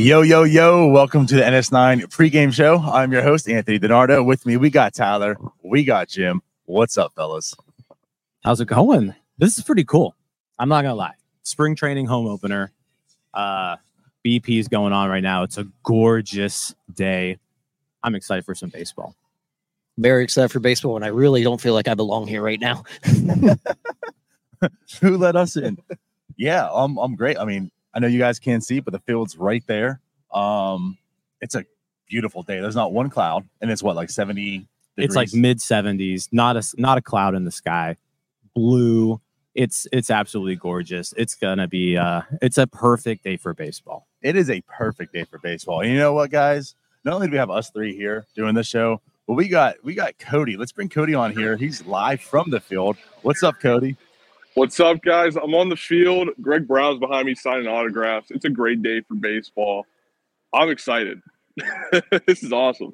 Yo, yo, yo. Welcome to the NS9 pregame show. I'm your host, Anthony Donardo. With me, we got Tyler. We got Jim. What's up, fellas? How's it going? This is pretty cool. I'm not gonna lie. Spring training home opener. Uh BP is going on right now. It's a gorgeous day. I'm excited for some baseball. Very excited for baseball, and I really don't feel like I belong here right now. Who let us in? yeah, I'm, I'm great. I mean, I know you guys can't see, but the field's right there. Um, it's a beautiful day. There's not one cloud, and it's what, like 70 It's like mid 70s, not a not a cloud in the sky. Blue. It's it's absolutely gorgeous. It's gonna be uh it's a perfect day for baseball. it is a perfect day for baseball. And you know what, guys? Not only do we have us three here doing the show, but we got we got Cody. Let's bring Cody on here. He's live from the field. What's up, Cody? What's up, guys? I'm on the field. Greg Brown's behind me signing autographs. It's a great day for baseball. I'm excited. this is awesome.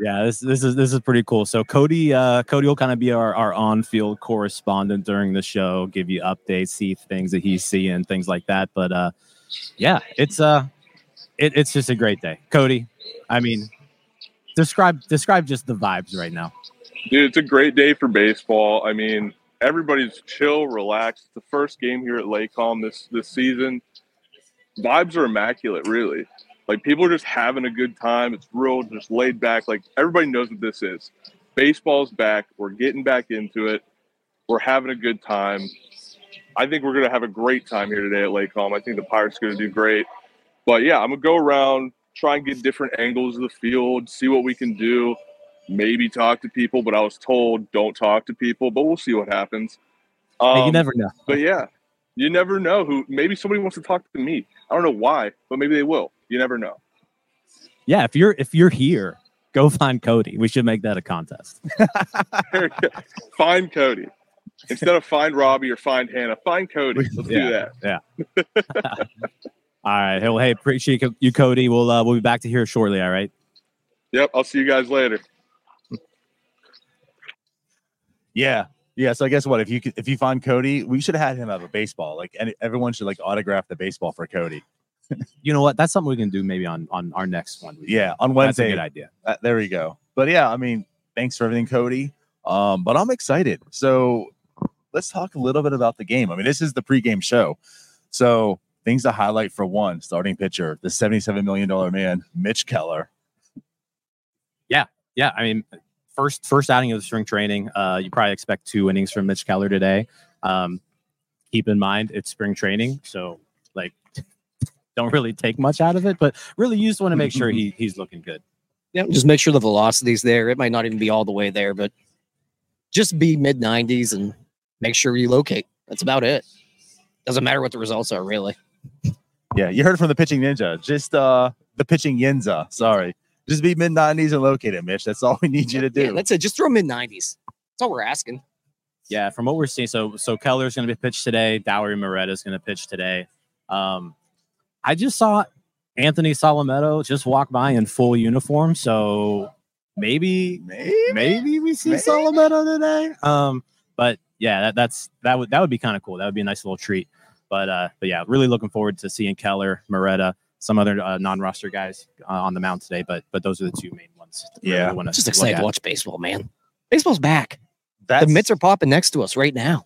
Yeah, this this is this is pretty cool. So Cody uh Cody will kind of be our, our on-field correspondent during the show, give you updates, see things that he's seeing, things like that. But uh yeah, it's uh it, it's just a great day. Cody, I mean describe describe just the vibes right now. Dude, it's a great day for baseball. I mean, everybody's chill, relaxed. It's the first game here at LECOM this this season. Vibes are immaculate, really. Like people are just having a good time. It's real, just laid back. Like everybody knows what this is. Baseball's back. We're getting back into it. We're having a good time. I think we're gonna have a great time here today at Lake LECOM. I think the Pirates are gonna do great. But yeah, I'm gonna go around, try and get different angles of the field, see what we can do maybe talk to people, but I was told don't talk to people. But we'll see what happens. Um, you never know. But yeah, you never know who. Maybe somebody wants to talk to me. I don't know why, but maybe they will. You never know. Yeah, if you're if you're here, go find Cody. We should make that a contest. find Cody instead of find Robbie or find Hannah. Find Cody. Let's Yeah. do that. Yeah. all right. Well, hey, appreciate you, Cody. We'll uh, we'll be back to here shortly. All right. Yep. I'll see you guys later. Yeah. Yeah. So I guess what if you if you find Cody, we should have had him have a baseball. Like and everyone should like autograph the baseball for Cody. You know what? That's something we can do maybe on on our next one. Yeah, on That's a Wednesday. good idea. Uh, there we go. But yeah, I mean, thanks for everything, Cody. Um, but I'm excited. So let's talk a little bit about the game. I mean, this is the pregame show. So things to highlight for one, starting pitcher, the $77 million man, Mitch Keller. Yeah. Yeah, I mean, first first outing of the spring training. Uh, you probably expect two innings from Mitch Keller today. Um, keep in mind it's spring training, so like, don't really take much out of it, but really you just want to make sure he he's looking good. Yeah, just make sure the velocity's there. It might not even be all the way there, but just be mid 90s and make sure you locate. That's about it. Doesn't matter what the results are, really. Yeah, you heard from the pitching ninja. Just uh the pitching yinza. Sorry. Just be mid 90s and locate it, Mitch. That's all we need you to do. Yeah, that's it. Just throw mid 90s. That's all we're asking. Yeah, from what we're seeing, so so Keller's going to be pitched today. Dauri Moreta is going to pitch today. Um, I just saw Anthony Solometo just walk by in full uniform, so maybe maybe, maybe we see Maybe. Solometo today. Um, but yeah, that, that's that would that would be kind of cool. That would be a nice little treat. But uh, but yeah, really looking forward to seeing Keller, Moreta, some other uh, non-roster guys uh, on the mound today. But but those are the two main ones. to really Yeah. wanna Just look excited to watch baseball, man. Baseball's back. That's, the mitts are popping next to us right now.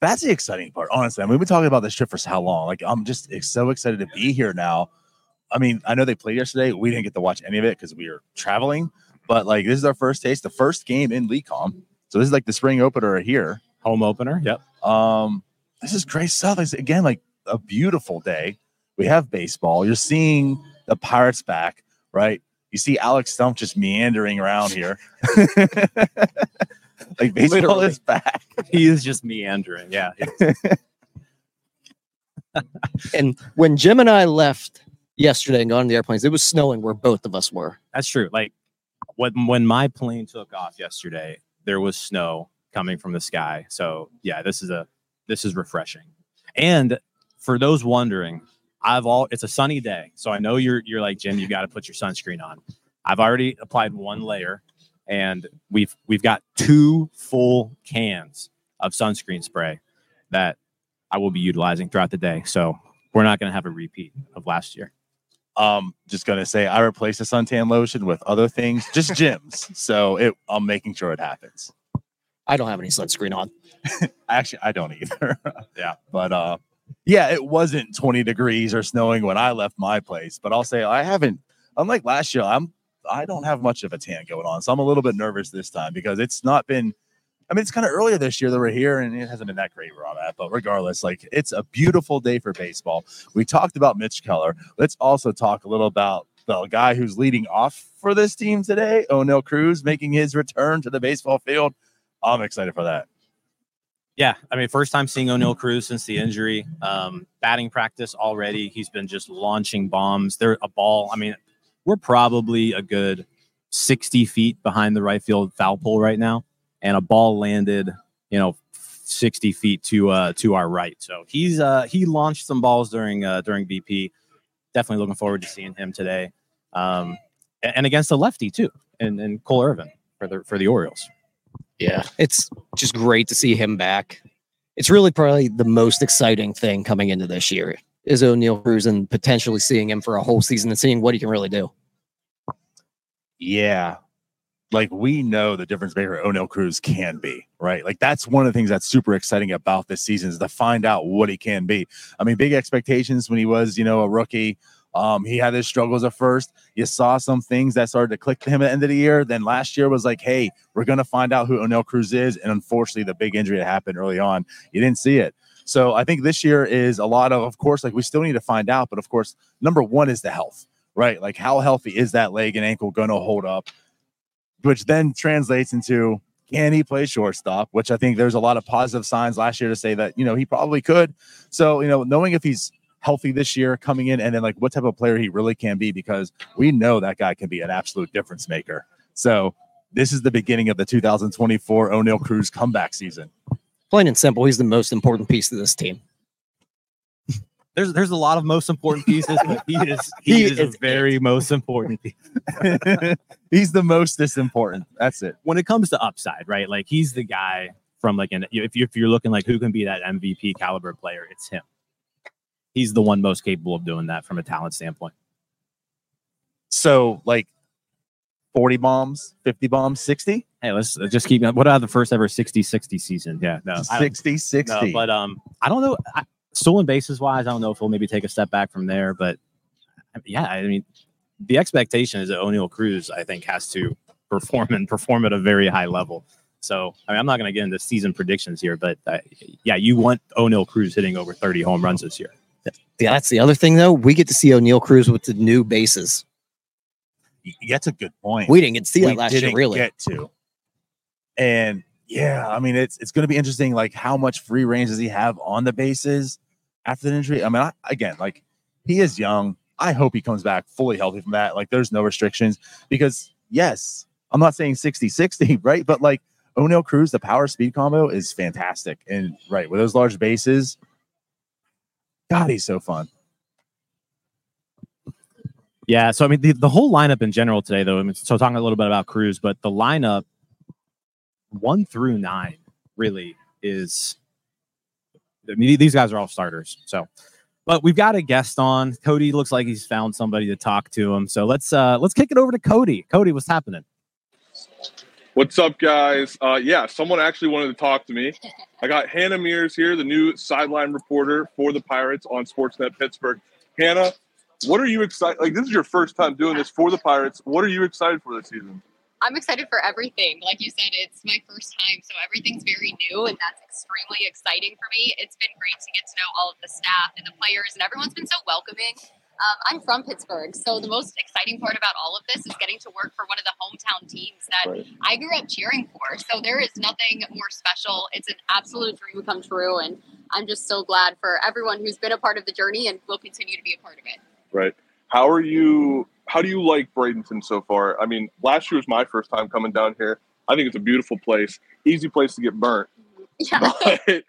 that's the exciting part. Honestly, I mean, we've been talking about this trip for how long? Like, I'm just so excited to be here now. I mean, I know they played yesterday. We didn't get to watch any of it because we were traveling. But like, this is our first taste, the first game in Lecom. So this is like the spring opener here. home opener. Yep. Um, this is great stuff. It's again like a beautiful day. We have baseball. You're seeing the Pirates back, right? You see Alex Stumpf just meandering around here. like baseball Literally. is back. he is just meandering. Yeah. And when Jim and I left yesterday and got on the airplanes, it was snowing where both of us were. That's true. Like when when my plane took off yesterday, there was snow coming from the sky. So yeah, this is a this is refreshing. And for those wondering, I've all it's a sunny day, so I know you're you're like Jim. You got to put your sunscreen on. I've already applied one layer, and we've we've got two full cans of sunscreen spray that I will be utilizing throughout the day. So we're not going to have a repeat of last year. Um, just gonna say I replaced the suntan lotion with other things, just gyms. So it, I'm making sure it happens. I don't have any sunscreen on. Actually, I don't either. yeah, but uh, yeah, it wasn't 20 degrees or snowing when I left my place. But I'll say I haven't. Unlike last year, I'm I don't have much of a tan going on, so I'm a little bit nervous this time because it's not been. I mean, it's kind of earlier this year that we're here, and it hasn't been that great where I'm at. But regardless, like it's a beautiful day for baseball. We talked about Mitch Keller. Let's also talk a little about the guy who's leading off for this team today, Oneil Cruz, making his return to the baseball field. I'm excited for that. Yeah, I mean, first time seeing Oneil Cruz since the injury. Um, batting practice already. He's been just launching bombs. They're a ball. I mean, we're probably a good 60 feet behind the right field foul pole right now, and a ball landed, you know, 60 feet to uh to our right. So he's uh he launched some balls during uh during BP. Definitely looking forward to seeing him today. Um, and, against the lefty too, and and Cole Irvin for the for the Orioles. Yeah, it's just great to see him back. It's really probably the most exciting thing coming into this year is Oneil Cruz and potentially seeing him for a whole season and seeing what he can really do. Yeah. Like we know the difference maker Oneil Cruz can be, right? Like that's one of the things that's super exciting about this season is to find out what he can be. I mean, big expectations when he was, you know, a rookie. Um, he had his struggles at first. You saw some things that started to click to him at the end of the year. Then last year was like, hey, we're gonna find out who Oneil Cruz is. And unfortunately, the big injury that happened early on, you didn't see it. So I think this year is a lot of, of course, like we still need to find out, but of course, number one is the health, right? Like how healthy is that leg and ankle going to hold up, which then translates into can he play shortstop? Which I think there's a lot of positive signs last year to say that you know he probably could. So you know, knowing if he's healthy this year coming in, and then like what type of player he really can be, because we know that guy can be an absolute difference maker. So this is the beginning of the 2024 Oneil Cruz comeback season. Plain and simple, he's the most important piece of this team. There's there's a lot of most important pieces, but he is he, He is, is a very most important he's the mostest important. That's it. when it comes to upside, right? Like he's the guy from like an if you if you're looking like who can be that MVP caliber player, it's him. He's the one most capable of doing that from a talent standpoint. So like 40 bombs, 50 bombs, 60, Hey, let's uh, just keep. What about the first ever 60-60 season? Yeah, no, I 60, 60. no, but um, I don't know. I, stolen bases wise, I don't know if he'll maybe take a step back from there. But yeah, I mean, the expectation is that Oneil Cruz, I think, has to perform and perform at a very high level. So, I mean, I'm not going to get into season predictions here, but uh, yeah, you want Oneil Cruz hitting over 30 home runs this year. Yeah, that's the other thing though. We get to see Oneil Cruz with the new bases. That's a good point. We didn't get to see we that last year, really. get to. And yeah, I mean, it's it's going to be interesting. Like, how much free range does he have on the bases after the injury? I mean, I, again, like he is young. I hope he comes back fully healthy from that. Like, there's no restrictions because yes, I'm not saying 60 60, right? But like Oneil Cruz, the power speed combo is fantastic. And right with those large bases, God, he's so fun. Yeah. So, I mean, the, the whole lineup in general today, though, I mean, so talking a little bit about Cruz, but the lineup one through nine really is. I mean, these guys are all starters. So, but we've got a guest on. Cody looks like he's found somebody to talk to him. So let's uh let's kick it over to Cody. Cody, what's happening? What's up, guys? Uh, yeah, someone actually wanted to talk to me. I got Hannah Mears here, the new sideline reporter for the Pirates on Sportsnet Pittsburgh. Hannah, what are you excited? Like, this is your first time doing this for the Pirates. What are you excited for this season? I'm excited for everything. Like you said, it's my first time, so everything's very new, and that's extremely exciting for me. It's been great to get to know all of the staff and the players, and everyone's been so welcoming. Um, I'm from Pittsburgh, so the most exciting part about all of this is getting to work for one of the hometown teams that Right. I grew up cheering for. So there is nothing more special. It's an absolute dream come true, and I'm just so glad for everyone who's been a part of the journey and will continue to be a part of it. Right. How are you? How do you like Bradenton so far? I mean, last year was my first time coming down here. I think it's a beautiful place, easy place to get burnt. Yeah.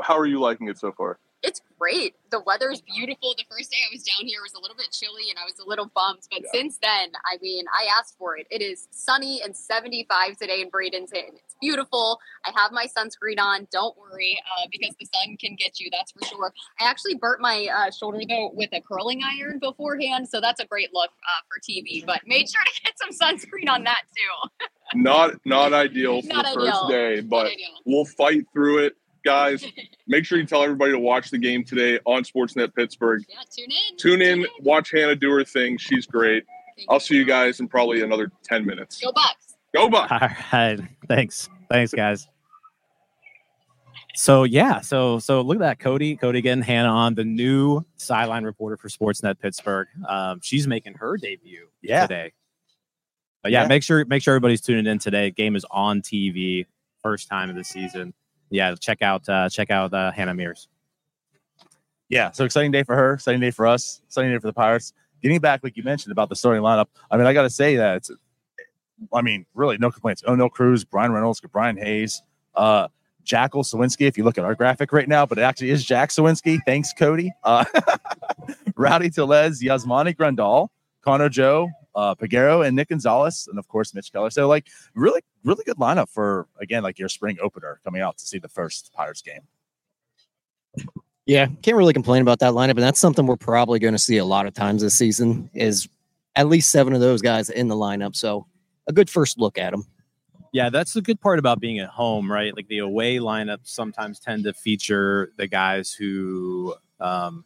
How are you liking it so far? It's great. The weather is beautiful. The first day I was down here was a little bit chilly and I was a little bummed. But Yeah. since then, I mean, I asked for it. It is sunny and 75 today in Bradenton. It's beautiful. I have my sunscreen on. Don't worry, uh, because the sun can get you. That's for sure. I actually burnt my uh, shoulder though with a curling iron beforehand, so that's a great look uh, for TV. But made sure to get some sunscreen on that too. Not not ideal for Not the ideal. first day, but we'll fight through it. Guys, make sure you tell everybody to watch the game today on Sportsnet Pittsburgh. Yeah, tune in. Tune in, watch Hannah do her thing. She's great. Thank I'll see you guys in probably another 10 minutes. Go Bucks. Go Bucks! All right. Thanks. Thanks, guys. So yeah, so so look at that, Cody. Cody getting Hannah on the new sideline reporter for Sportsnet Pittsburgh. Um, she's making her debut Yeah. today. But yeah, Yeah. make sure make sure everybody's tuning in today. Game is on TV, first time of the season. Yeah, check out uh, check out uh, Hannah Mears. yeah, so exciting day for her, exciting day for us, exciting day for the Pirates. Getting back, like you mentioned about the starting lineup. I mean, I got to say that it's, I mean, really no complaints. Oh no, Cruz, Bryan Reynolds, Brian Hayes, uh, Jackal Suwinski. If you look at our graphic right now, but it actually is Jack Suwinski. Thanks, Cody. Uh, Rowdy Tellez, Yasmani Grandal, Connor Joe, uh, Peguero, and Nick Gonzales, and of course Mitch Keller. So like, really, really good lineup for again like your spring opener coming out to see the first Pirates game. Yeah, can't really complain about that lineup, and that's something we're probably going to see a lot of times this season. Is at least seven of those guys in the lineup, so a good first look at them. Yeah, that's the good part about being at home, right? Like the away lineups sometimes tend to feature the guys who, um,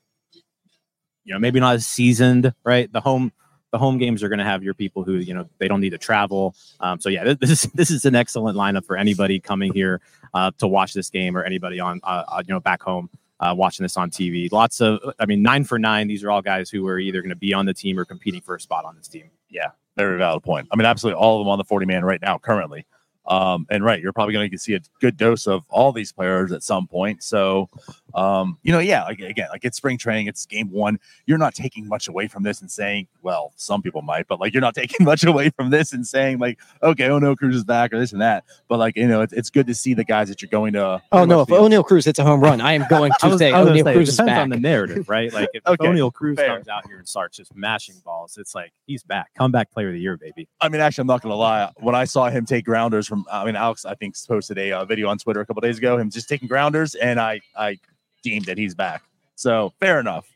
you know, maybe not as seasoned, right? The home, the home games are going to have your people who, you know, they don't need to travel. Um, so yeah, this is this is an excellent lineup for anybody coming here uh, to watch this game or anybody on, uh, you know, back home. Uh, watching this on TV, lots of, I mean, nine for nine. These are all guys who are either going to be on the team or competing for a spot on this team. Yeah, very valid point. I mean, absolutely all of them on the 40 man right now, currently. Um, and right, you're probably going to see a good dose of all these players at some point. So, um, you know, yeah, like, again, like it's spring training, it's game one. You're not taking much away from this and saying, well, some people might, but like you're not taking much away from this and saying, like, okay, oh no, Cruz is back or this and that. But like, you know, it's, it's good to see the guys that you're going to. Oh no! If be- Oneil Cruz hits a home run, I am going to say Oneil Cruz is depends back. on the narrative, right? Like if Okay, Oneil Cruz fair. comes out here and starts just mashing balls, it's like he's back, comeback player of the year, baby. I mean, actually, I'm not going to lie. When I saw him take grounders from, I mean, Alex, I think posted a uh, video on Twitter a couple days ago, him just taking grounders, and I, I deemed that he's back. So fair enough.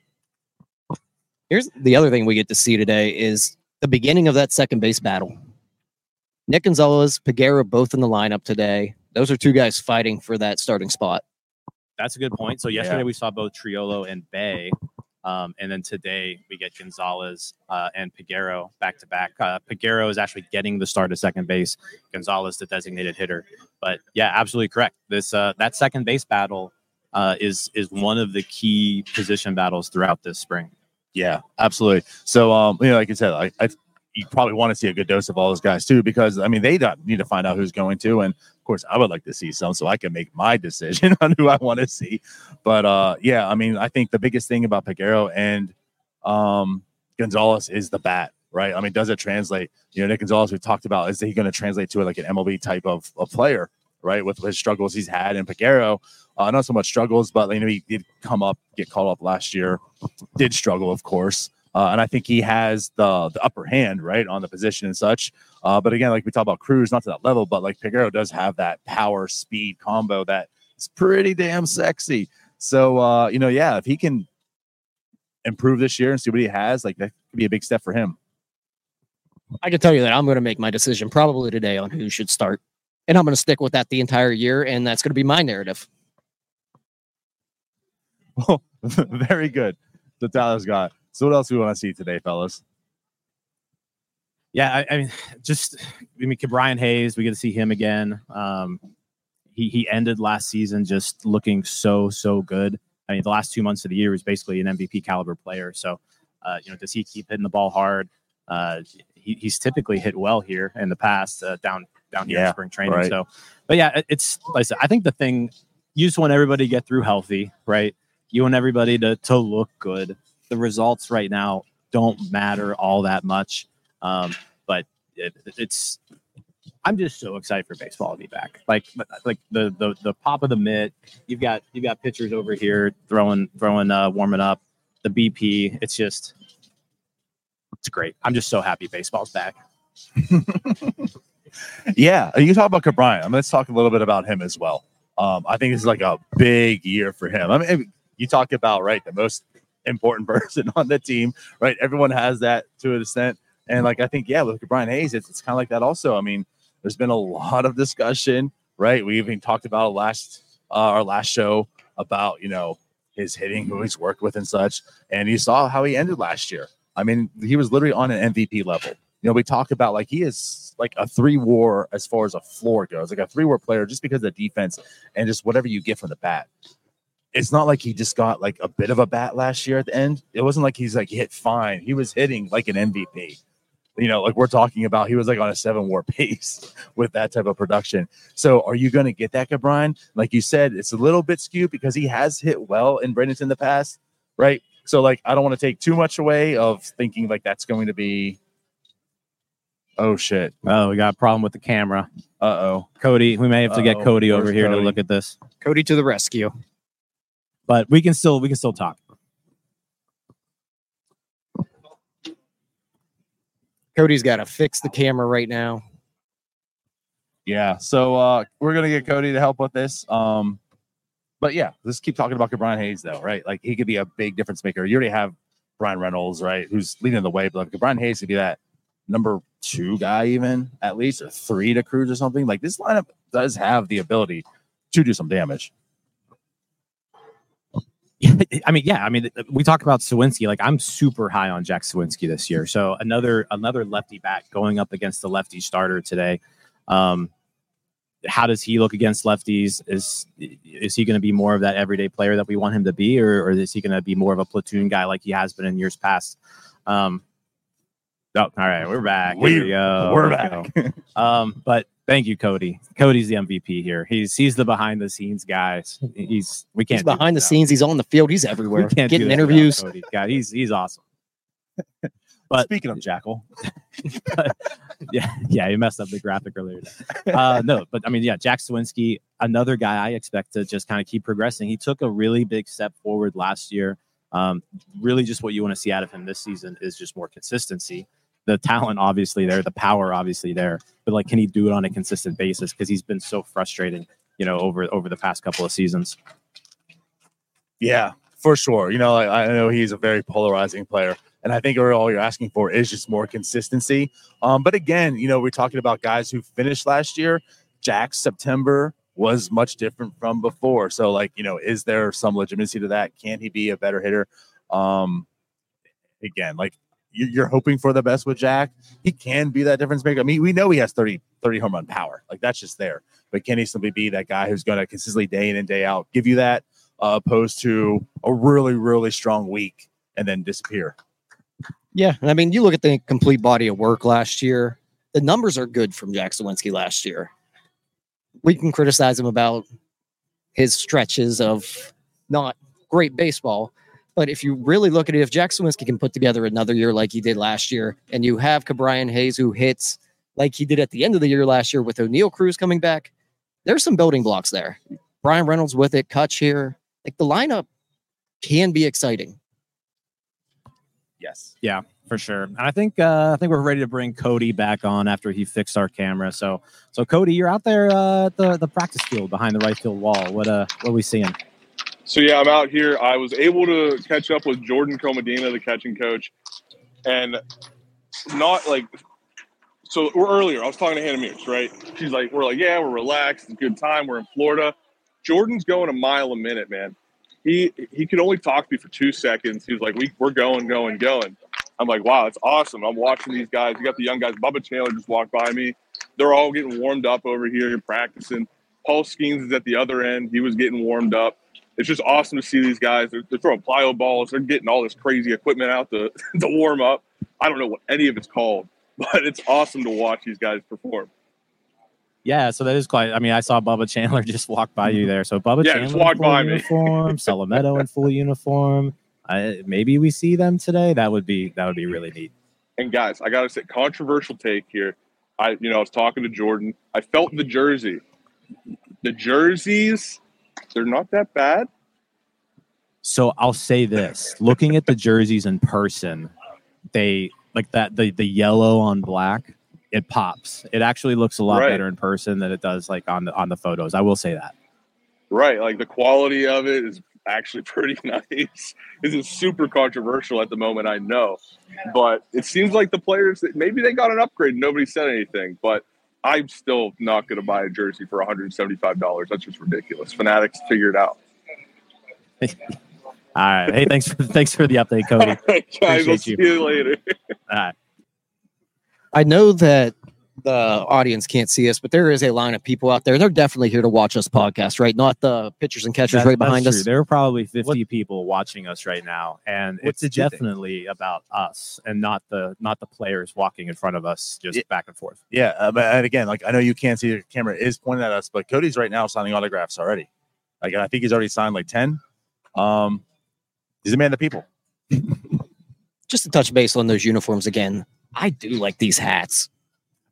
Here's the other thing we get to see today is the beginning of that second base battle. Nick Gonzales, Peguero, both in the lineup today. Those are two guys fighting for that starting spot. That's a good point. So yesterday Yeah. we saw both Triolo and Bae, um, and then today we get Gonzales uh, and Peguero back to back. Uh, Peguero is actually getting the start at second base. Gonzales, the designated hitter. But yeah, absolutely correct. This uh, that second base battle uh, is is one of the key position battles throughout this spring. Yeah, absolutely. So, um, you know, like I said, I, I you probably want to see a good dose of all those guys too, because I mean, they need to find out who's going to, and of course, I would like to see some so I can make my decision on who I want to see. But uh, yeah, I mean, I think the biggest thing about Peguero and um, Gonzales is the bat, right? I mean, does it translate? You know, Nick Gonzales, we talked about, is he going to translate to like an MLB type of, of player, right? With his struggles he's had, and Peguero, uh, not so much struggles, but you know, he did come up, get called up last year, did struggle, of course. Uh, and I think he has the the upper hand, right, on the position and such. Uh, but again, like we talk about Cruz, not to that level, but like Peguero does have that power speed combo that is pretty damn sexy. So uh, you know, yeah, if he can improve this year and see what he has, like that could be a big step for him. I can tell you that I'm going to make my decision probably today on who should start. And I'm going to stick with that the entire year. And that's going to be my narrative. Very good. The Tyler's got. So what else do we want to see today, fellas? Yeah, I, I mean, just I mean, Brian Hayes, we get to see him again. Um, he he ended last season just looking so so good. I mean, the last two months of the year was basically an MVP caliber player. So, uh, you know, does he keep hitting the ball hard? Uh, he, he's typically hit well here in the past uh, down down here Yeah, in spring training. right. So, but yeah, it- it's like I said. I think the thing you just want everybody to get through healthy, right? You want everybody to to look good. The results right now don't matter all that much. Um, but it, it's I'm just so excited for baseball to be back. Like like the the the pop of the mitt. You've got you've got pitchers over here throwing throwing uh warming up. The BP. It's just it's great. I'm just so happy baseball's back. Yeah, you talk about Ke'Bryan. I mean, let's talk a little bit about him as well. Um, I think it's like a big year for him. I mean, you talk about right the most important person on the team, right? Everyone has that to an extent, and like I think, yeah, with Brian Hayes, it's, it's kind of like that also. I mean, there's been a lot of discussion, right? We even talked about last uh, our last show about you know his hitting, who he's worked with, and such, and you saw how he ended last year. I mean, he was literally on an MVP level. You know, we talk about like he is like a three war as far as a floor goes, like a three war player just because of the defense and just whatever you get from the bat. It's not like he just got like a bit of a bat last year at the end. It wasn't like he's like hit fine. He was hitting like an MVP. You know, like we're talking about, he was like on a seven war pace with that type of production. So, are you going to get that, Brian? Like you said, it's a little bit skewed because he has hit well in Bradenton in the past, right? So, like, I don't want to take too much away of thinking like that's going to be Oh shit. Oh, we got a problem with the camera. Uh oh. Cody, we may have to get Uh-oh. Cody over Where's here to Cody? look at this. Cody to the rescue. But we can still we can still talk. Cody's got to fix the camera right now. Yeah. So uh we're gonna get Cody to help with this. Um, but yeah, let's keep talking about Brian Hayes though, right? Like he could be a big difference maker. You already have Bryan Reynolds, right, who's leading the way, but like Brian Hayes could be that number two guy, even at least, or three to cruise or something. Like this lineup does have the ability to do some damage. I mean, yeah. I mean, we talk about Suwinski. Like, I'm super high on Jack Suwinski this year. So another another lefty bat going up against the lefty starter today. Um, how does he look against lefties? Is is he going to be more of that everyday player that we want him to be, or, or is he going to be more of a platoon guy like he has been in years past? Um, oh, all right, we're back. We, We- go. we're back. go. Um, but thank you, Cody. Cody's the MVP here. He's he's the behind the scenes guy. He's we can't He's behind the without- scenes. He's on the field. He's we everywhere. can't Getting interviews. Cody. God, he's he's awesome. But- Speaking of Jackal, Yeah, yeah, he messed up the graphic earlier. Uh, no, but I mean, yeah, Jack Suwinski, another guy I expect to just kind of keep progressing. He took a really big step forward last year. Um, really, just what you want to see out of him this season is just more consistency. The talent, obviously, there, the power, obviously, there, but like, can he do it on a consistent basis? Because he's been so frustrated, you know, over over the past couple of seasons. yeah, for sure. You know, I, I know he's a very polarizing player, and I think all you're asking for is just more consistency. Um, but again, you know, we're talking about guys who finished last year. Jack's September was much different from before. So, like, you know, is there some legitimacy to that? Can he be a better hitter? Um, again, like you're hoping for the best with Jack. He can be that difference maker. I mean, we know he has 30, 30 home run power. Like that's just there. But can he simply be that guy who's going to consistently day in and day out give you that, uh, opposed to a really, really strong week and then disappear? Yeah, and I mean, you look at the complete body of work last year. The numbers are good from Jack Suwinski last year. We can criticize him about his stretches of not great baseball, but if you really look at it, if Jack Suwinski can put together another year like he did last year, and you have Ke'Bryan Hayes who hits like he did at the end of the year last year with Oneil Cruz coming back, there's some building blocks there. Bryan Reynolds with it, Kutch here, like the lineup can be exciting. Yes. Yeah, for sure. And I think uh, I think we're ready to bring Cody back on after he fixed our camera. So so Cody, you're out there uh, at the the practice field behind the right field wall. What uh what are we seeing? So yeah, I'm out here. I was able to catch up with Jordan Comadena, the catching coach, and not like. So we're earlier. I was talking to Hannah Mears, right? She's like, "We're like, yeah, we're relaxed. It's a good time. We're in Florida." Jordan's going a mile a minute, man. He he could only talk to me for two seconds. He was like, "We we're going, going, going." I'm like, "Wow, it's awesome." I'm watching these guys. You got the young guys. Bubba Chandler just walked by me. They're all getting warmed up over here practicing. Paul Skenes is at the other end. He was getting warmed up it's just awesome to see these guys. They're, they're throwing plyo balls. They're getting all this crazy equipment out to, to warm up. I don't know what any of it's called, but it's awesome to watch these guys perform. Yeah, so that is quite. I mean, I saw Bubba Chandler just walk by you there. So Bubba Yeah, Chandler walked full by me. uniform, Solometo in full uniform. I, maybe we see them today. That would be that would be really neat. And guys, I got to say, controversial take here. I, you know, I was talking to Jordan. I felt the jersey. The jerseys, they're not that bad. So I'll say this: looking at the jerseys in person, they like that the the yellow on black. It pops. It actually looks a lot Right. better in person than it does like on the on the photos. I will say that. Right. Like the quality of it is actually pretty nice. This is super controversial at the moment, I know. But it seems like the players maybe they got an upgrade. Nobody said anything, but I'm still not going to buy a jersey for $175. That's just ridiculous. Fanatics figure it out. All right. Hey, thanks for thanks for the update, Cody. All right, guys, we'll Appreciate see you. you later. All right. I know that the audience can't see us, but there is a line of people out there. They're definitely here to watch us podcast, right? Not the pitchers and catchers That- right behind true. us. There are probably 50 people watching us right now, and What it's definitely about us and not the not the players walking in front of us just Yeah. back and forth. Yeah, uh, but and again, like I know you can't see the camera is pointing at us, but Cody's right now signing autographs already. Like I think he's already signed like ten. Um, he's a man of the people. Just to touch base on those uniforms again, I do like these hats.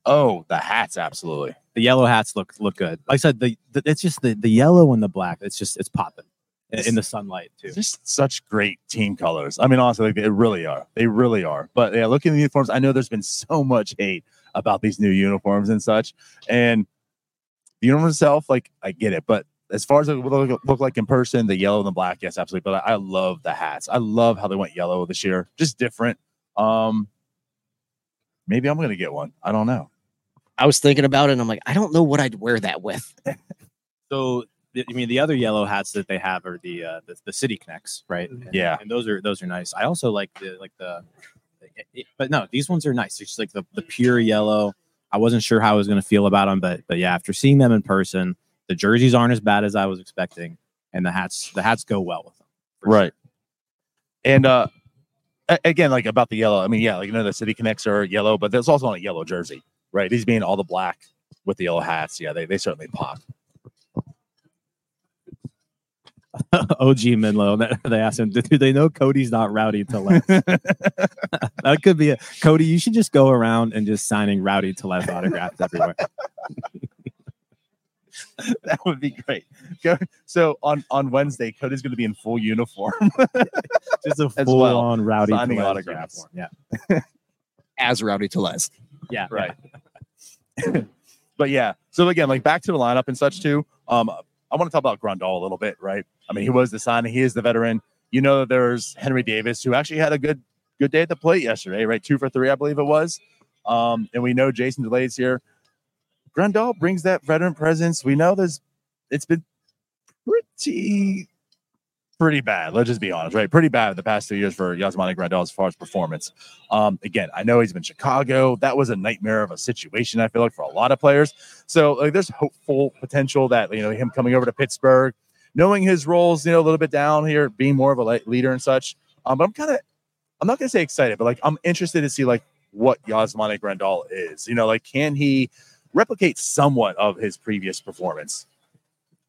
Oh, the hats, absolutely. The yellow hats look look good. Like I said, the, the it's just the the yellow and the black. It's just it's popping in, in the sunlight too. Just such great team colors. I mean, honestly, like, they really are. They really are. But yeah, looking at the uniforms, I know there's been so much hate about these new uniforms and such. And the uniform itself, like I get it, but as far as it look, look like in person, the yellow and the black, yes, absolutely. But I, I love the hats. I love how they went yellow this year. Just different. Um, maybe I'm gonna get one. I don't know. I was thinking about it and I'm like, I don't know what I'd wear that with. So I mean, the other yellow hats that they have are the uh, the, the city connects, right? And, Yeah. and those are those are nice. I also like the like the, it- it- but no, these ones are nice. It's just like the the pure yellow. I wasn't sure how I was going to feel about them, but but yeah, after seeing them in person, the jerseys aren't as bad as I was expecting, and the hats the hats go well with them. for sure. Right. And uh again, like about the yellow, I mean, yeah, like you know, the city connects are yellow, but there's also on a yellow jersey, right? These being all the black with the yellow hats. Yeah, they, they certainly pop. OG Minlow. They, they asked him, do they know Cody's not rowdy to left? that could be a Cody. You should just go around and just signing rowdy to left autographs everywhere. that would be great. Go- So on on Wednesday, Cody's going to be in full uniform. Just a full well, on rowdy to signing left autographs. uniform. Yeah. As Rowdy Tellez. Yeah. right. but yeah, so again, like back to the lineup and such too. Um, I want to talk about Grandal a little bit, right? I mean, he was the signing, he is the veteran. You know, that there's Henry Davis, who actually had a good good day at the plate yesterday, right? Two for three, I believe it was. Um, and we know Jason Delay's here. Grandal brings that veteran presence. We know there's it's been pretty pretty bad. Let's just be honest, right? Pretty bad the past two years for Yasmani Grandal as far as performance. Um, again, I know he's been Chicago. That was a nightmare of a situation. I feel like for a lot of players. So like, there's hopeful potential that you know him coming over to Pittsburgh, knowing his roles, you know, a little bit down here, being more of a leader and such. Um, but I'm kind of, I'm not gonna say excited, but like I'm interested to see like what Yasmani Grandal is. You know, like can he replicate somewhat of his previous performance?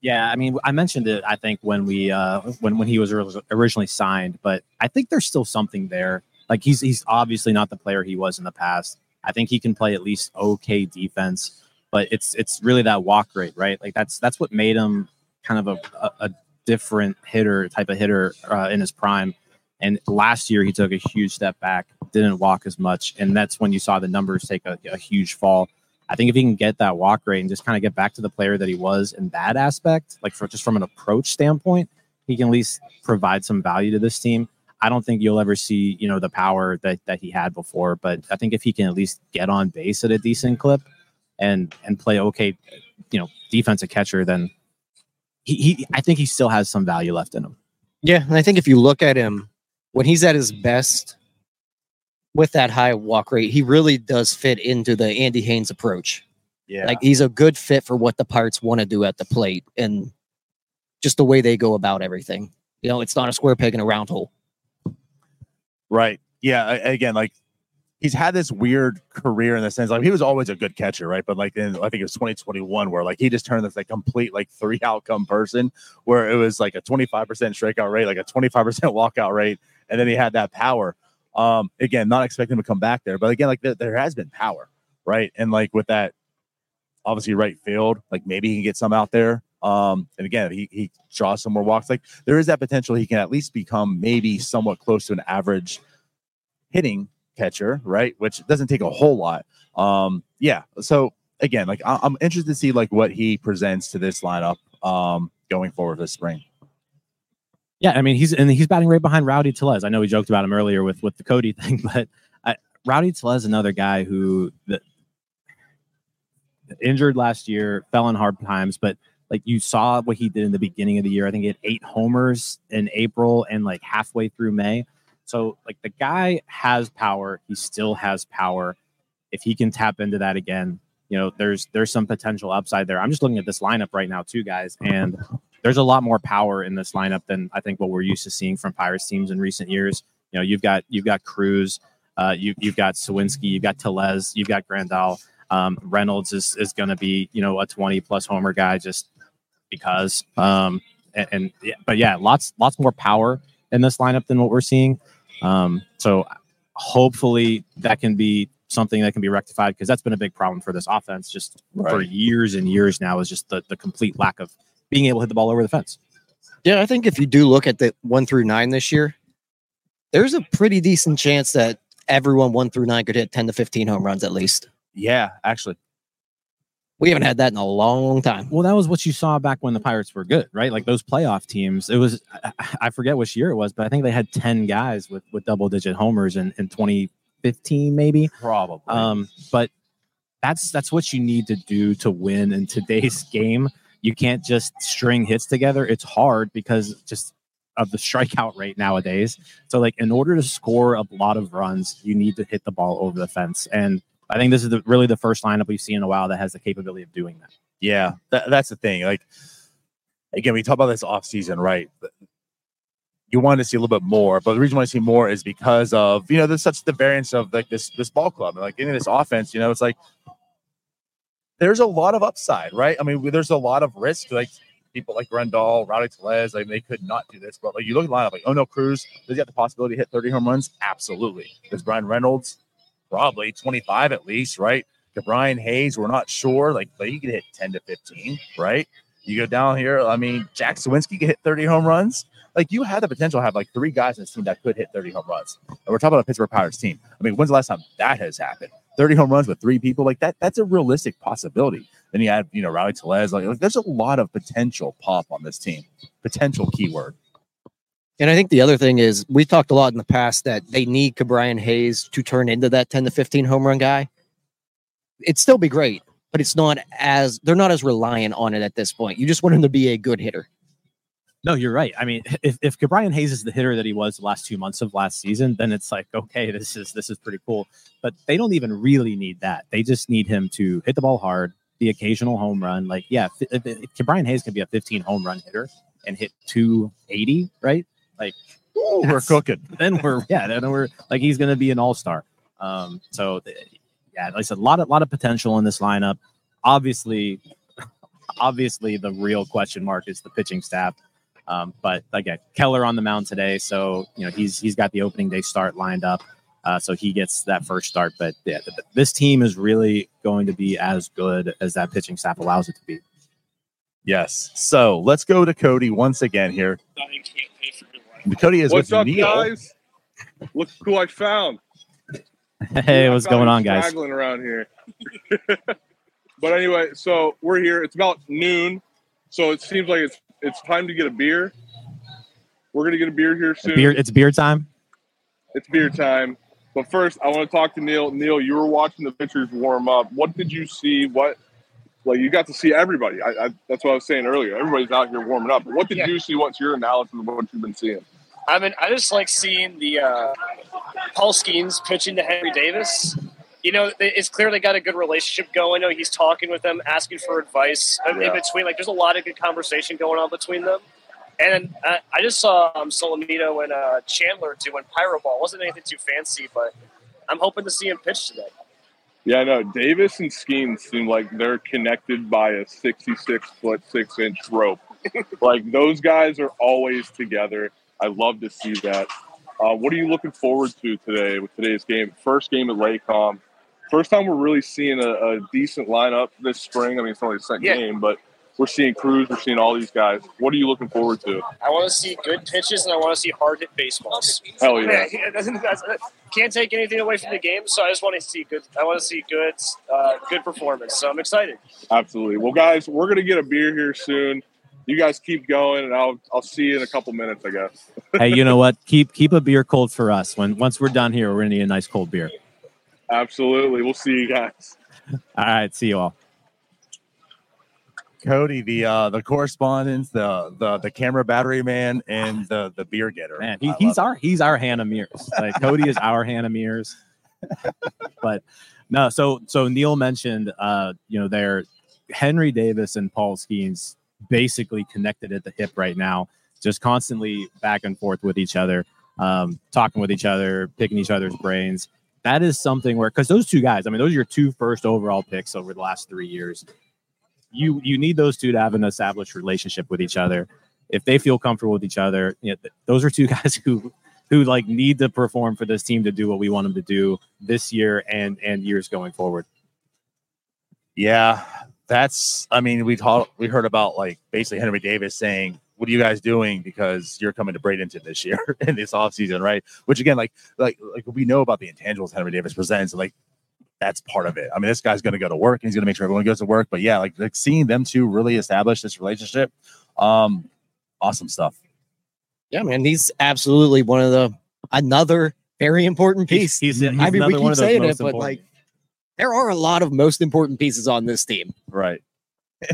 Yeah, I mean, I mentioned it. I think when we uh, when when he was originally signed, but I think there's still something there. Like he's he's obviously not the player he was in the past. I think he can play at least okay defense, but it's it's really that walk rate, right? Like that's that's what made him kind of a a, a different hitter type of hitter uh, in his prime. And last year he took a huge step back, didn't walk as much, and that's when you saw the numbers take a, a huge fall. I think if he can get that walk rate and just kind of get back to the player that he was in that aspect, like for just from an approach standpoint, he can at least provide some value to this team. I don't think you'll ever see, you know, the power that that he had before, but I think if he can at least get on base at a decent clip and and play okay, you know, defensive catcher, then he, he I think he still has some value left in him. Yeah, and I think if you look at him when he's at his best with that high walk rate, he really does fit into the Andy Haines approach. Yeah, Like he's a good fit for what the Pirates want to do at the plate and just the way they go about everything. You know, it's not a square peg in a round hole. Right. Yeah. Again, like he's had this weird career in the sense like he was always a good catcher, right? But like in I think it was 2021 where like he just turned this like complete like three outcome person where it was like a 25% strikeout rate, like a 25% walkout rate, and then he had that power. Um, again, not expecting him to come back there, but again, like there, there has been power. right? And like with that, obviously right field, like maybe he can get some out there. Um, and again, he he draws some more walks. Like there is that potential he can at least become maybe somewhat close to an average hitting catcher, right? Which doesn't take a whole lot. Um, yeah. So again, like I- I'm interested to see like what he presents to this lineup um going forward this spring. Yeah, I mean he's and he's batting right behind Rowdy Tellez. I know we joked about him earlier with with the Cody thing, but I, Rowdy is another guy who the, injured last year, fell in hard times, but like you saw what he did in the beginning of the year. I think he had eight homers in April and like halfway through May. So like the guy has power. He still has power. If he can tap into that again, you know, there's there's some potential upside there. I'm just looking at this lineup right now too, guys, and there's a lot more power in this lineup than I think what we're used to seeing from Pirates teams in recent years. You know, you've got you've got Cruz, uh, you you've got Suwinski, you've got Tellez, you've got Grandal. Um, Reynolds is is going to be you know a 20 plus homer guy just because. Um, and, and but yeah, lots lots more power in this lineup than what we're seeing. Um, so hopefully that can be something that can be rectified because that's been a big problem for this offense just for years and years now is just the, the complete lack of being able to hit the ball over the fence. Yeah, I think if you do look at the one through nine this year, there's a pretty decent chance that everyone one through nine could hit 10 to 15 home runs at least. Yeah, actually. We haven't had that in a long time. Well, that was what you saw back when the Pirates were good, right? Like those playoff teams. It was I- I forget which year it was, but I think they had ten guys with with double digit homers in in 2015 maybe. Probably. Um, but that's that's what you need to do to win in today's game. You can't just string hits together. It's hard because just of the strikeout rate nowadays. So like in order to score a lot of runs, you need to hit the ball over the fence. And I think this is the, really the first lineup we've seen in a while that has the capability of doing that. Yeah, that, that's the thing. Like, again, we talk about this off season, right? You want to see a little bit more, but the reason why I see more is because of you know there's such the variance of like this this ball club and like getting this offense. You know, it's like there's a lot of upside, right? I mean, there's a lot of risk. Like people like Grandal, Rowdy Tellez, like they could not do this, but like you look at the lineup, like oh no, Cruz does he have the possibility to hit 30 home runs? Absolutely. Does Bryan Reynolds? Probably 25 at least, right? To Brian Hayes, we're not sure. Like, but he could hit 10 to 15, right? You go down here. I mean, Jack Suwinski could hit 30 home runs. Like, you have the potential to have like three guys in this team that could hit 30 home runs. And we're talking about a Pittsburgh Pirates team. I mean, when's the last time that has happened? 30 home runs with three people, like that, that's a realistic possibility. Then you add, you know, Rowdy Tellez. Like, like, there's a lot of potential pop on this team. Potential keyword. And I think the other thing is we've talked a lot in the past that they need Ke'Bryan Hayes to turn into that 10 to 15 home run guy. It'd still be great, but it's not as they're not as reliant on it at this point. You just want him to be a good hitter. No, you're right. I mean, if if Brian Hayes is the hitter that he was the last two months of last season, then it's like, okay, this is this is pretty cool. But they don't even really need that. They just need him to hit the ball hard, the occasional home run. Like, yeah, if, if, if Brian Hayes can be a 15 home run hitter and hit 280, right? Like, Ooh, we're cooking. then we're yeah, then we're like he's going to be an all star. Um, so yeah, like I said, a lot of lot of potential in this lineup. Obviously, obviously, the real question mark is the pitching staff. Um, but again, Keller on the mound today, so you know he's he's got the opening day start lined up, uh, so he gets that first start. But yeah, th- th- this team is really going to be as good as that pitching staff allows it to be. Yes. So let's go to Cody once again here. Cody is What's with up, Neil. guys? Look who I found. Hey, I what's going on, guys? Straggling around here. but anyway, so we're here. It's about noon, so it seems like it's it's time to get a beer. We're gonna get a beer here soon. Beer, it's beer time. It's beer time. But first, I want to talk to Neil. Neil, you were watching the pitchers warm up. What did you see? What, like, you got to see everybody. I, I, that's what I was saying earlier. Everybody's out here warming up. But what did Yeah. you see? What's your analysis of what you've been seeing? I mean, I just like seeing the uh, Paul Skenes pitching to Henry Davis. You know, it's clearly got a good relationship going. I know he's talking with them, asking for advice in between. Like, there's a lot of good conversation going on between them. And I, I just saw um, Solometo and uh, Chandler doing plyo ball. wasn't anything too fancy, but I'm hoping to see him pitch today. Yeah, I know. Davis and Skenes seem like they're connected by a 66 foot, six inch rope. like those guys are always together. I love to see that. Uh, what are you looking forward to today with today's game? First game at LECOM. First time we're really seeing a, a decent lineup this spring. I mean, it's only the second Yeah. game, but we're seeing Cruz, we're seeing all these guys. What are you looking forward to? I want to see good pitches and I want to see hard hit baseballs. Hell yeah. That's- that's- Can't take anything away from the game, so I just want to see good. I want to see good, uh, good performance. So I'm excited. Absolutely. Well, guys, we're gonna get a beer here soon. You guys keep going, and I'll I'll see you in a couple minutes, I guess. hey, you know what? Keep keep a beer cold for us. When once we're done here, we're gonna need a nice cold beer. Absolutely. We'll see you guys. All right, see you all. Cody, the uh the correspondence, the the the camera battery man, and the the beer getter. Man, he, he's love our he's our Hannah Mears. Like Cody is our Hannah Mears. but no, so so Neil mentioned uh, you know, they're Henry Davis and Paul Skenes basically connected at the hip right now, just constantly back and forth with each other, um, talking with each other, picking each other's brains. That is something where because those two guys, I mean, those are your two first overall picks over the last three years. You you need those two to have an established relationship with each other. If they feel comfortable with each other, you know, th- those are two guys who who like need to perform for this team to do what we want them to do this year and and years going forward. Yeah, that's. I mean, we talked. We heard about like basically Henry Davis saying, "What are you guys doing? Because you're coming to Bradenton this year in this offseason, right?" Which again, like, like, like we know about the intangibles Henry Davis presents, and like that's part of it. I mean, this guy's going to go to work and he's going to make sure everyone goes to work. But yeah, like, like seeing them two really establish this relationship, um, awesome stuff. Yeah, man, he's absolutely one of the another very important piece. He's, he's I mean, we keep one of saying it, most but important. like, there are a lot of most important pieces on this team. Right.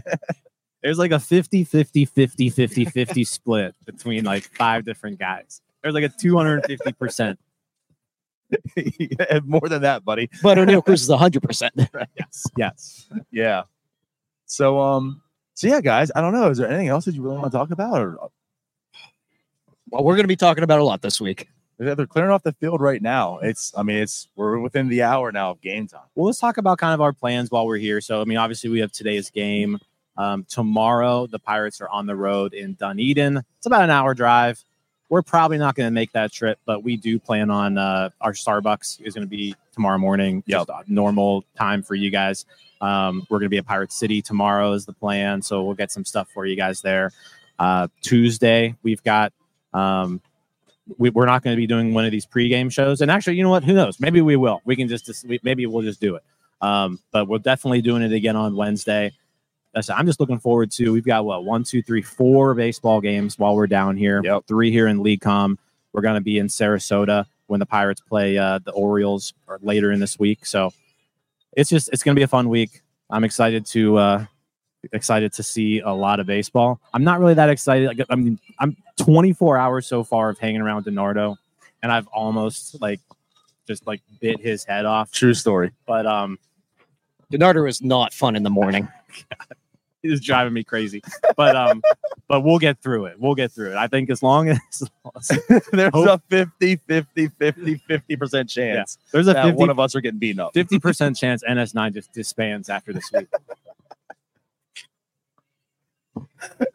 there's like a 50 50 50 50 50 split between like five different guys. There's like a 250 percent. More than that, buddy. But Oneil Cruz is hundred percent. Yes, yes. Yeah. So um so yeah, guys, I don't know. Is there anything else that you really want to talk about? Or Well, we're going to be talking about a lot this week. they're they're clearing off the field right now. It's I mean, it's we're within the hour now of game time. Well, let's talk about kind of our plans while we're here. So, I mean, obviously, we have today's game. Um, tomorrow, the Pirates are on the road in Dunedin. It's about an hour drive. We're probably not going to make that trip, but we do plan on uh, our Starbucks is going to be tomorrow morning. Yep. just a normal time for you guys. Um, we're going to be at Pirate City tomorrow is the plan, so we'll get some stuff for you guys there. Uh, Tuesday, we've got. Um, we, we're not going to be doing one of these pregame shows, and actually, you know what? Who knows? Maybe we will. We can just, just we, maybe we'll just do it. Um, but we're definitely doing it again on Wednesday. That's, I'm just looking forward to. We've got what one, two, three, four baseball games while we're down here. Yep. Three here in LECOM. We're going to be in Sarasota when the Pirates play uh, the Orioles or later in this week. So it's just it's going to be a fun week. I'm excited to uh, excited to see a lot of baseball. I'm not really that excited. Like, I mean, I'm 24 hours so far of hanging around Donardo, and I've almost like just like bit his head off. True story. But um, Donardo is not fun in the morning. it is driving me crazy. But um, but we'll get through it. We'll get through it. I think as long as There's Hope- a 50, 50, 50, 50% chance there's a 50 one of us are getting beaten up. 50 percent chance NS9 just disbands after this week.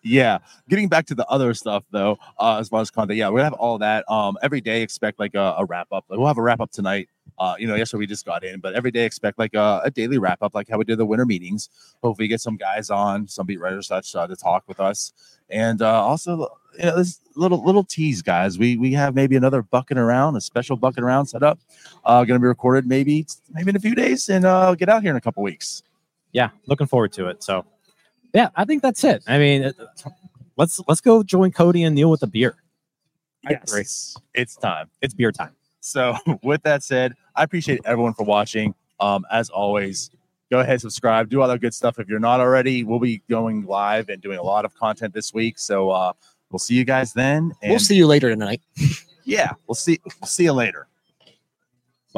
yeah getting back to the other stuff though uh as far as content yeah we're gonna have all that um every day expect like a, a wrap up like, we'll have a wrap up tonight uh you know yesterday we just got in but every day expect like a, a daily wrap up like how we did the winter meetings hopefully get some guys on some beat writers such uh, to talk with us and uh also you know this little little tease guys we we have maybe another bucking around a special bucking around set up uh gonna be recorded maybe maybe in a few days and uh get out here in a couple weeks Yeah, looking forward to it. So yeah, I think that's it. I mean, let's let's go join Cody and Neil with a beer. Yes it's time It's beer time. So, with that said, I appreciate everyone for watching. Um, as always, go ahead, subscribe, do all that good stuff. If you're not already, we'll be going live and doing a lot of content this week. So, uh, we'll see you guys then. And we'll see you later tonight. yeah, we'll see. We'll see you later.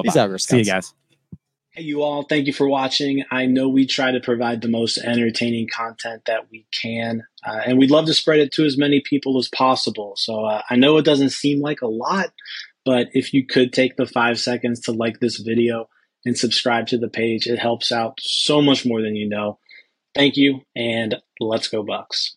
Peace Bye-bye. out, See you guys. Hey, you all, thank you for watching. I know we try to provide the most entertaining content that we can, uh, and we'd love to spread it to as many people as possible. So uh, I know it doesn't seem like a lot, but if you could take the five seconds to like this video and subscribe to the page, it helps out so much more than you know. Thank you, and let's go, Bucks.